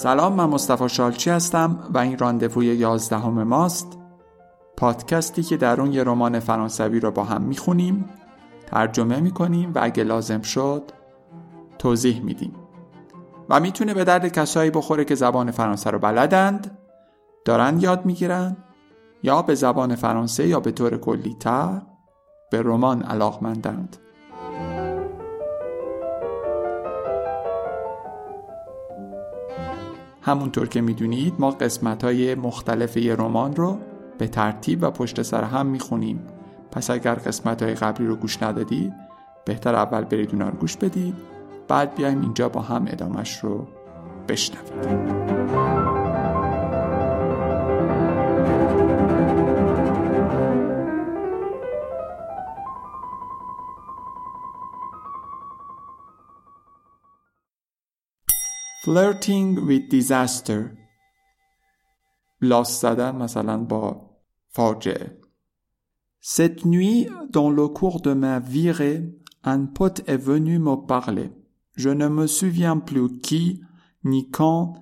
سلام من مصطفی شالچی هستم و این راندووی یازدهم ماست. پادکستی که در اون یه رمان فرانسوی رو با هم می‌خونیم ترجمه می‌کنیم و اگه لازم شد توضیح میدیم. و می‌تونه به درد کسایی بخوره که زبان فرانسه رو بلدند دارن یاد می‌گیرن یا به زبان فرانسه یا به طور کلی تر به رمان علاقمندند. همونطور که می‌دونید ما قسمت های مختلف یه رمان رو به ترتیب و پشت سر هم می‌خونیم. پس اگر قسمت های قبلی رو گوش ندادید بهتر اول برید اونا رو گوش بدید بعد بیایم اینجا با هم ادامش رو بشنوید Flirting with disaster لاس زدن مثلا با فاجعه Cette nuit, dans le cours de ma virée, un pote est venu me parler. Je ne me souviens plus qui, ni quand,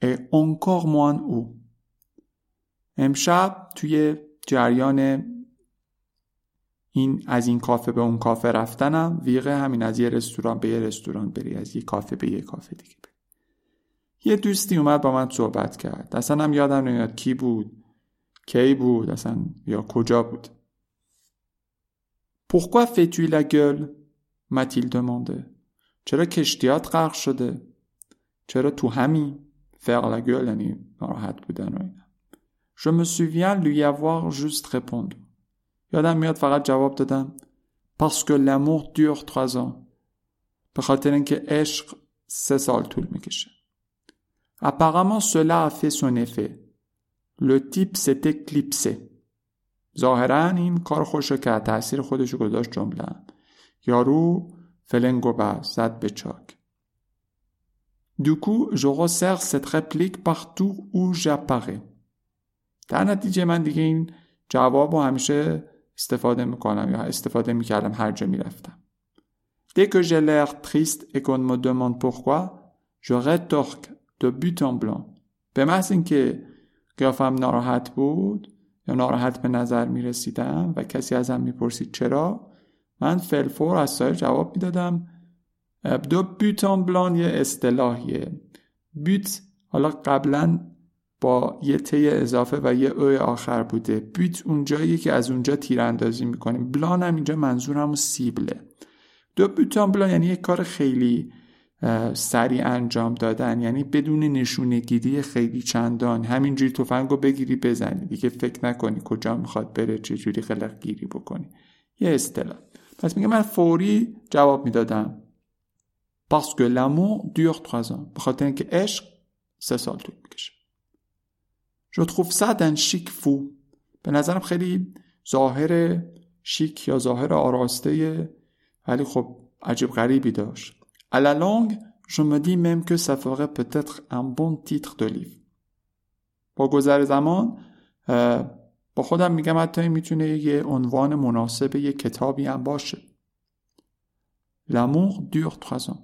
et encore moins où. امشب توی جریان این از این کافه به اون کافه رفتنم ویغه همین از یه رستوران به یه رستوران بری از یه کافه به یه کافه دیگه بری یه دوستی اومد با من صحبت کرد. اصلا هم یادم نمیاد کی بود کی بود اصلا یا کجا بود. Pourquoi fais-tu la gueule m'a-t-il demandé چرا کشتیات غرق شده؟ چرا تو همی faire la gueule یعنی ناراحت بودن و اینا. Je me souviens lui avoir juste répondu. یادم میاد فقط جواب دادم. Parce que l'amour dure trois ans. به خاطر اینکه عشق سه سال طول می‌کشه. Apparemment cela a fait son effet. Le type s'est éclipsé. ظاهرا این کار خوش کرد تاثیر خودش رو گذاشت جمله یارو فلنگو بست زد به چاک Du coup, je resserre cette réplique partout où j'apparais. در نتیجه من دیگه این جواب رو همیشه استفاده می‌کنم یا استفاده می‌کردم هر جا می‌رفتم. Dès que j'ai l'air triste et qu'on me demande pourquoi, je rétorque en blanc. به محض اینکه قیافم ناراحت بود یا ناراحت به نظر می رسیدم و کسی ازم می پرسید چرا من فلفور از سایر جواب می دادم دو بلان یه اصطلاحیه. بیت حالا قبلا با یه تی اضافه و یه او آخر بوده. بیت اونجایی که از اونجا تیراندازی می‌کنیم. بلان هم اینجا منظور همون سیبله. دو بیتان بلان یعنی یه کار خیلی سریع انجام دادن. یعنی بدون نشونه گیری خیلی چندان. همینجوری تفنگ رو بگیری بزنی دیگه. فکر نکنی کجا می‌خواد بره چجوری خلق گیری بکنی. یه اصطلاح. پس میگه من فوری جواب می‌دادم. Parce que l'amour dure trois به اینکه عشق سه سال طول می‌کشه. Je trouve ça fou. به نظرم خیلی ظاهر شیک یا ظاهر آراسته ولی خب عجیب غریبی داشت. À la longue, je me dis même que ça ferait peut-être un bon titre de livre. با گذر زمان با خودم میگم حتی می‌تونه یه عنوان مناسب یه کتابی هم باشه. L'amour dure trois ans.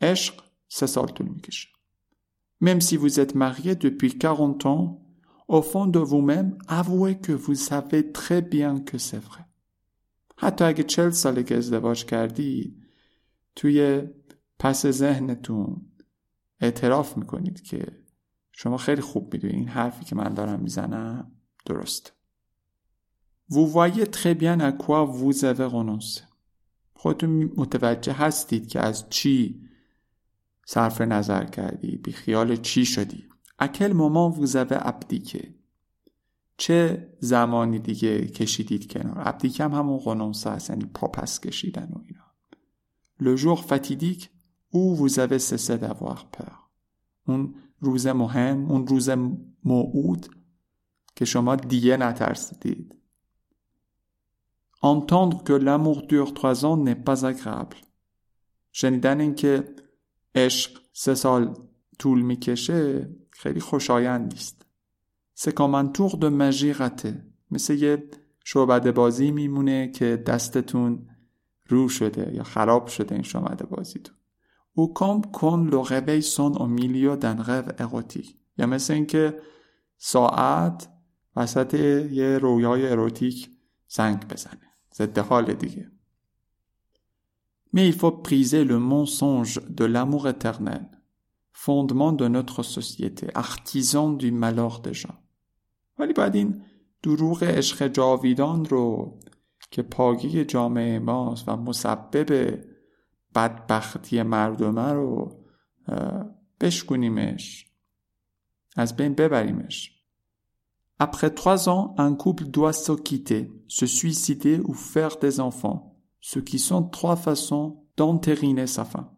عشق سه سال طول می‌کشه. Même si vous êtes marié depuis 40 ans, au fond de vous-même, avouez que vous savez très bien que c'est vrai. حتی اگه چل ساله که ازدواج کردی توی پس ذهنتون اعتراف می‌کنید که شما خیلی خوب می‌دونید این حرفی که من دارم می‌زنم؟ درست. Vous voyez très bien à quoi vous avez renoncé. خودتون متوجه هستید که از چی صرف نظر کردی بی خیال چی شدی؟ Moment vous avez abdiqué؟ چه زمانی دیگه کشیدید کنار؟ ابدیک هم همون قنونسه هست یعنی پاپس کشیدن و اینا. Le jour fatidique où vous avez cessé d'avoir peur اون روز مهم اون روز موعود که شما دیگه نترسیدید entendre que l'amour dure trois ans n'est pas agréable شنیدن اینکه عشق سه سال طول می‌کشه خیلی خوشایند نیست c'est comme un tour de magie raté مثل یه شعبده بازی میمونه که دستتون رو شده یا خراب شده این شماده بازی تو. او کام کن لغبه سون و میلیو دنغب اقوتیک یا مثل اینکه ساعت وسط یه رویای اروتیک زنگ بزنه. زده حال دیگه. میفا پریزه لمنسانج دو لاموغ تقنن فوندمان دو نوت خصوصیت اختیزان دو ملاخ دشان ولی بعد این دروغ عشق جاویدان رو که پاگی جامعه ماست و مسبب بدبختی مردمه رو بشکنیمش از بین ببریمش Après trois ans, un couple doit se quitter, se suicider ou faire des enfants, ce qui sont trois façons d'entériner sa fin.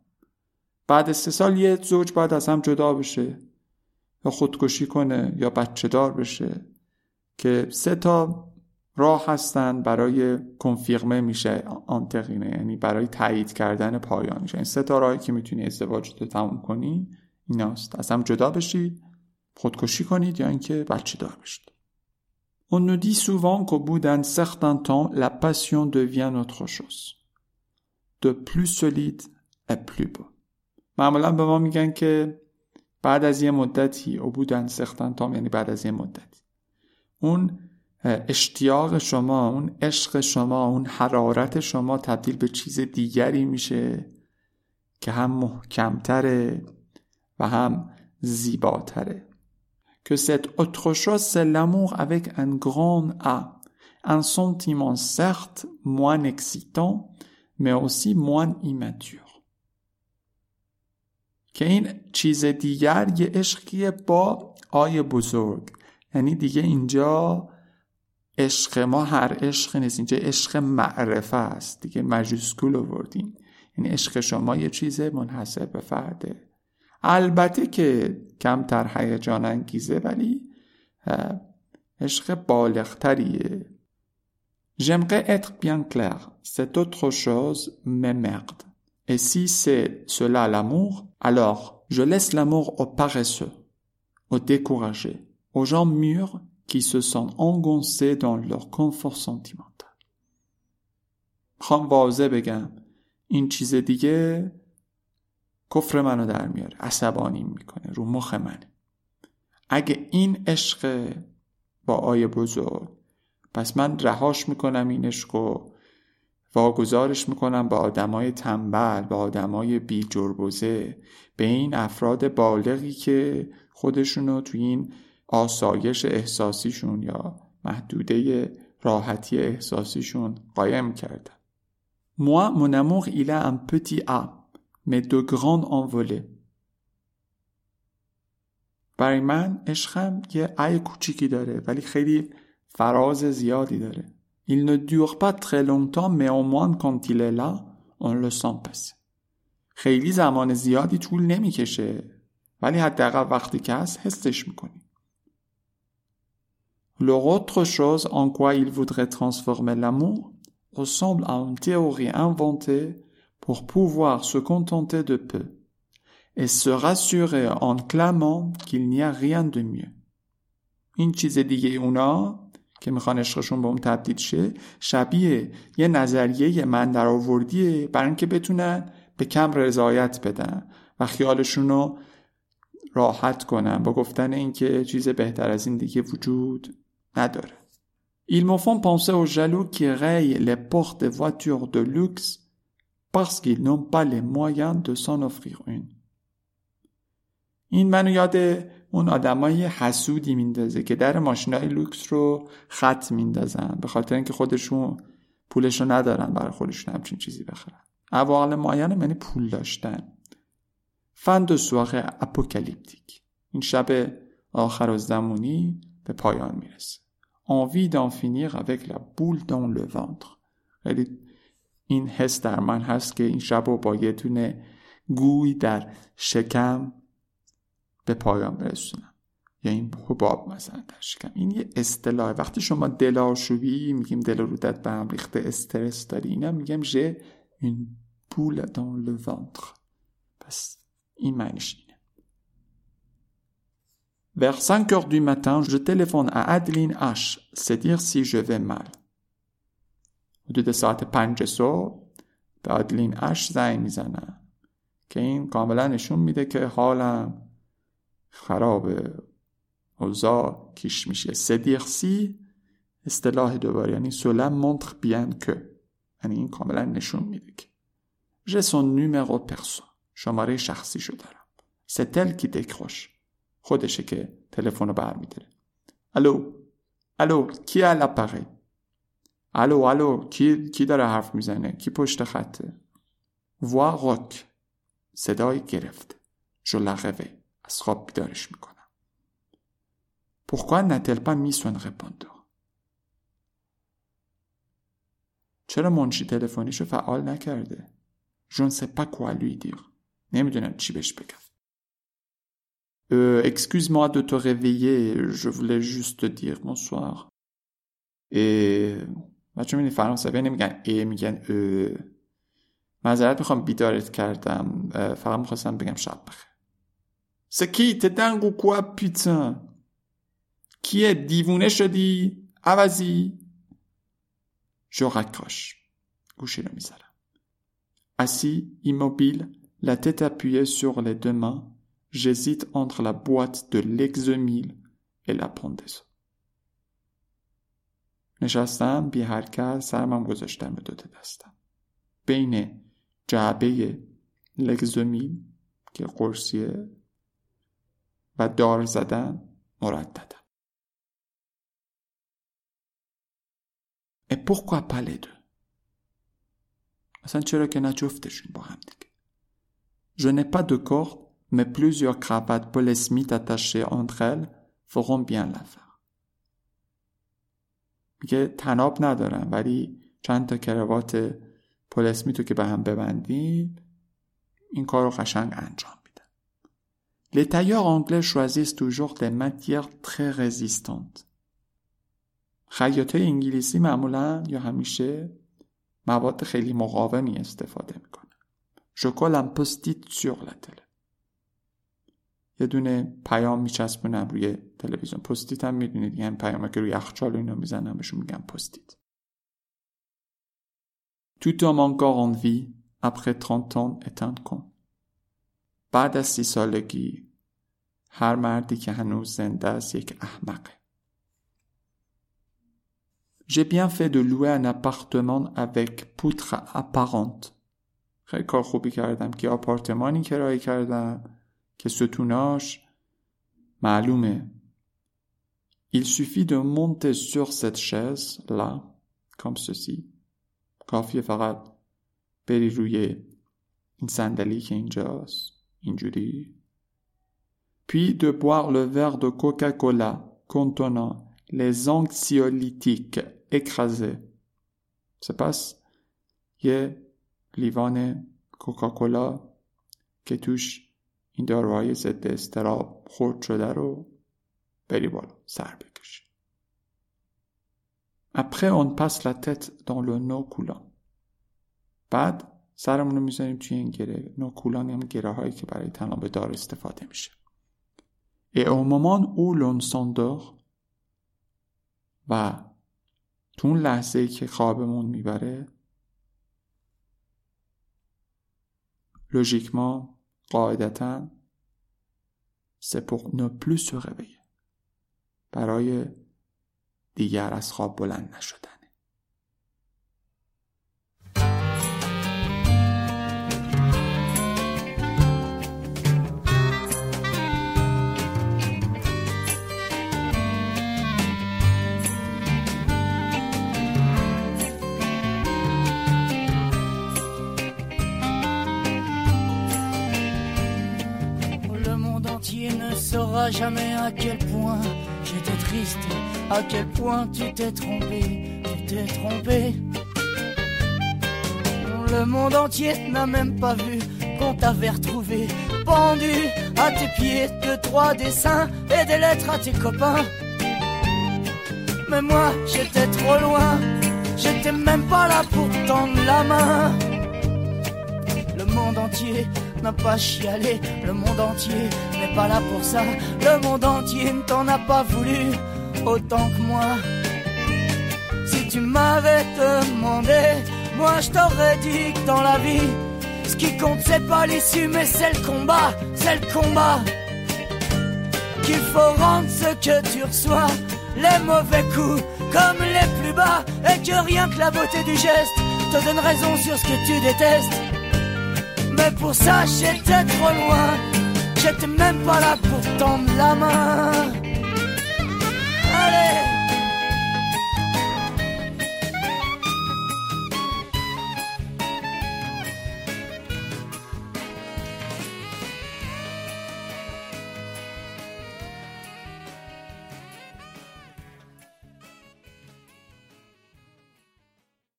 بعد سه سال یه زوج باید از هم جدا بشه یا خودکشی کنه یا بچه دار بشه که سه تا راه هستن برای کنفیرمه میشه آنترینه یعنی برای تایید کردن پایانش این سه راهی که می‌تونی ازدواج رو تموم کنی ایناست از هم جدا بشید خودکشی کنید یا اینکه بچه دار بشید On nous dit souvent qu'au bout d'un certain temps, la passion devient autre chose. De plus solide et plus beau. معمولا به ما میگن که بعد از یه مدتی او بودن سختن تام یعنی بعد از یه مدتی اون اشتیاق شما اون عشق شما اون حرارت شما تبدیل به چیز دیگری میشه که هم محکمتره و هم زیباتره que cette autre chose, c'est l'amour avec un grand A. Un sentiment certes moins excitant, mais aussi. که این چیز دیگر یه عشقی با آی بزرگ یعنی دیگه اینجا عشق ما هر عشق نیست اینجا عشق معرفه است دیگه مجوسکول آوردیم یعنی عشق شما یه چیز منحصر به فرده البته که کمتر هیجان انگیزه ولی عشق بالغتریه J'aimerais être bien clair, c'est autre chose, mais merde. Et si c'est cela l'amour, alors je laisse l'amour aux paresseux, aux découragés, aux gens mûrs qui se sont engoncés dans leur confort sentimental. خواهم واضح بگم این چیز دیگه کفر منو در میاره عصبانی می‌کنه رو مخ منه اگه این عشق با آی بزرگ پس من رهاش می‌کنم این عشق و واگذارش می‌کنم با آدمای تنبل با آدمای بی جربوزه به این افراد بالغی که خودشونو تو این آسایش احساسیشون یا محدوده راحتی احساسیشون قایم کردن Moi, mon amour, il a un petit A. mais de grande envolée. برای من عشقم یه ای کوچیکی داره ولی خیلی فراز زیادی داره. Il ne dure pas très longtemps mais au moins quand il est là on le sent passer. خیلی زمان زیادی طول نمی‌کشه ولی حداقل وقتی که هست حسش می‌کنی. L'autre chose en quoi il voudrait transformer l'amour ressemble à une théorie inventée pour pouvoir se contenter de peu et se rassurer en clamant qu'il n'y a rien de mieux. این چیز دیگه اونا که می‌خوان عشقشون به اون تبدیل شه شبیه یه نظریه من در آوردیه برای اینکه بتونن به کم رضایت بدن و خیالشون رو راحت کنن با گفتن اینکه چیز بهتر از این دیگه وجود نداره. Ils me font penser aux jaloux qui rayent les portes des voitures de luxe parce qu'ils n'ont pas les moyens de s'en offrir une. این منو یاد اون آدمای حسودی میندازه که در ماشینای لوکس رو خط میندازن به خاطر اینکه خودشون پولشو ندارن برای خودشون همچین چیزی بخرن avoir les moyens یعنی پول داشتن fin de و apocalyptique این شب آخر زمانی به پایان می‌رسه. Envie d'en finir avec la boule dans le ventre. خیلی این حس در من هست که این شب رو با یه دونه گوی در شکم به پایان برسونم. یا این حباب مثلا در شکم. این یه اصطلاح. وقتی شما دلاشوبی میگیم دل رودت به هم ریخته استرس داری اینا میگم j'ai این dans le ventre. پس این معنیش Vers 5 heures du matin, je téléphone à Adeline H. C'est dire si je vais mal. حدود ساعت پنج صبح به آدلین اش زنگ می‌زنم که این کاملا نشون میده که حالم خرابه اوضاع کیش میشه سدیرسی اصطلاح دوباره یعنی cela montre bien که یعنی این کاملا نشون میده که j'ai son numéro perso شماره شخصی شو دارم c'est elle qui décroche خودشه که تلفن رو برمیداره. allô allô qui est à l'appareil الو الو کی کی داره حرف می‌زنه؟ کی پشت خطه؟ voix rauque صدای گرفته je la réveille از خواب بیدارش می‌کنم. N'a-t-elle pas mis son répondeur? چرا منشی تلفنیشو فعال نکرده؟ Pas quoi lui dire. نمی‌دونم چی بهش بگم. Euh, excuse-moi de te réveiller, je voulais juste te dire bonsoir. Et بچه می‌دونی فرانسوی نمیگن ای میگن اه معذرت می‌خوام بیدارت کردم فقط می‌خواستم بگم شب بخیر سکی تدنگ و کوا پیتن کیه دیوونه شدی عوضی جو raccroche. گوشی رو می‌ذارم Assis, immobile, la tête appuyée sur les deux mains, j'hésite entre la boîte de l'exemile et la pendaison. نشستم بی حرکت سرمم گذاشتم به دوتا دستم. بین جعبه لگزومیل که قرصیه و دار زدن مرددم. Et pourquoi pas les deux? اصلا چرا که نه جفتشون با هم دیگه؟ Je n'ai pas de corde mais plusieurs cravates polesmites attachées entre elles feront bien l'affaire میگه تناب ندارم ولی چند تا کروات پولسمیتو که به هم ببندیم این کار رو قشنگ انجام میدن Les tailleurs anglais choisissent toujours des matières très résistantes. خیاطای انگلیسی معمولا یا همیشه مواد خیلی مقاومی استفاده می‌کنن. Je colle un post-it la télé. یه دونه پیام میچسبونم روی تلویزیون پستیت هم می‌دونید یعنی پیامه که روی یخچال اینا می‌زنم بهشون میگم پستیت Tout homme encore en vie après 30 ans est un. بعد از سی سالگی هر مردی که هنوز زنده است یک احمقه. J'ai bien fait de louer un appartement avec poutre apparente. خیلی کار خوبی کردم که آپارتمانی کرایه کردم که ستوناش معلومه Il suffit de monter sur cette chaise là comme ceci کافیه فقط بری روی این صندلی که اینجاست اینجوری puis de boire le verre de Coca-Cola contenant les anxiolytiques écrasés سپس یه لیوان کوکاکولا که توش این داروهای ضد استراب خورد شده رو بری بالا سر بکشی Après on passe la tête dans le nœud coulant. بعد سرمون رو می‌زنیم توی این گره. نو کولان هم گره هایی که برای تناب دار استفاده میشه. Et au moment où l'on s'endort و تو اون لحظه ای که خوابمون می‌بره لوژیکمان قاعدتا ne plus se réveiller برای دیگر از خواب بلند نشدن. Jamais à quel point j'étais triste, à quel point tu t'es trompé, tu t'es trompé. Le monde entier n'a même pas vu qu'on t'avait retrouvé pendu à tes pieds de trois dessins et des lettres à tes copains. Mais moi j'étais trop loin, j'étais même pas là pour tendre la main. Le monde entier n'a pas chialé, le monde entier n'est pas là pour ça. Le monde entier ne t'en a pas voulu autant que moi. Si tu m'avais demandé, moi je t'aurais dit que dans la vie, Ce qui compte, c'est pas l'issue, mais c'est le combat, c'est le combat. Qu'il faut rendre ce que tu reçois, les mauvais coups comme les plus bas, et que rien que la beauté du geste te donne raison sur ce que tu détestes. Mais pour ça, j'étais trop loin, j'étais même pas là pour tendre la main.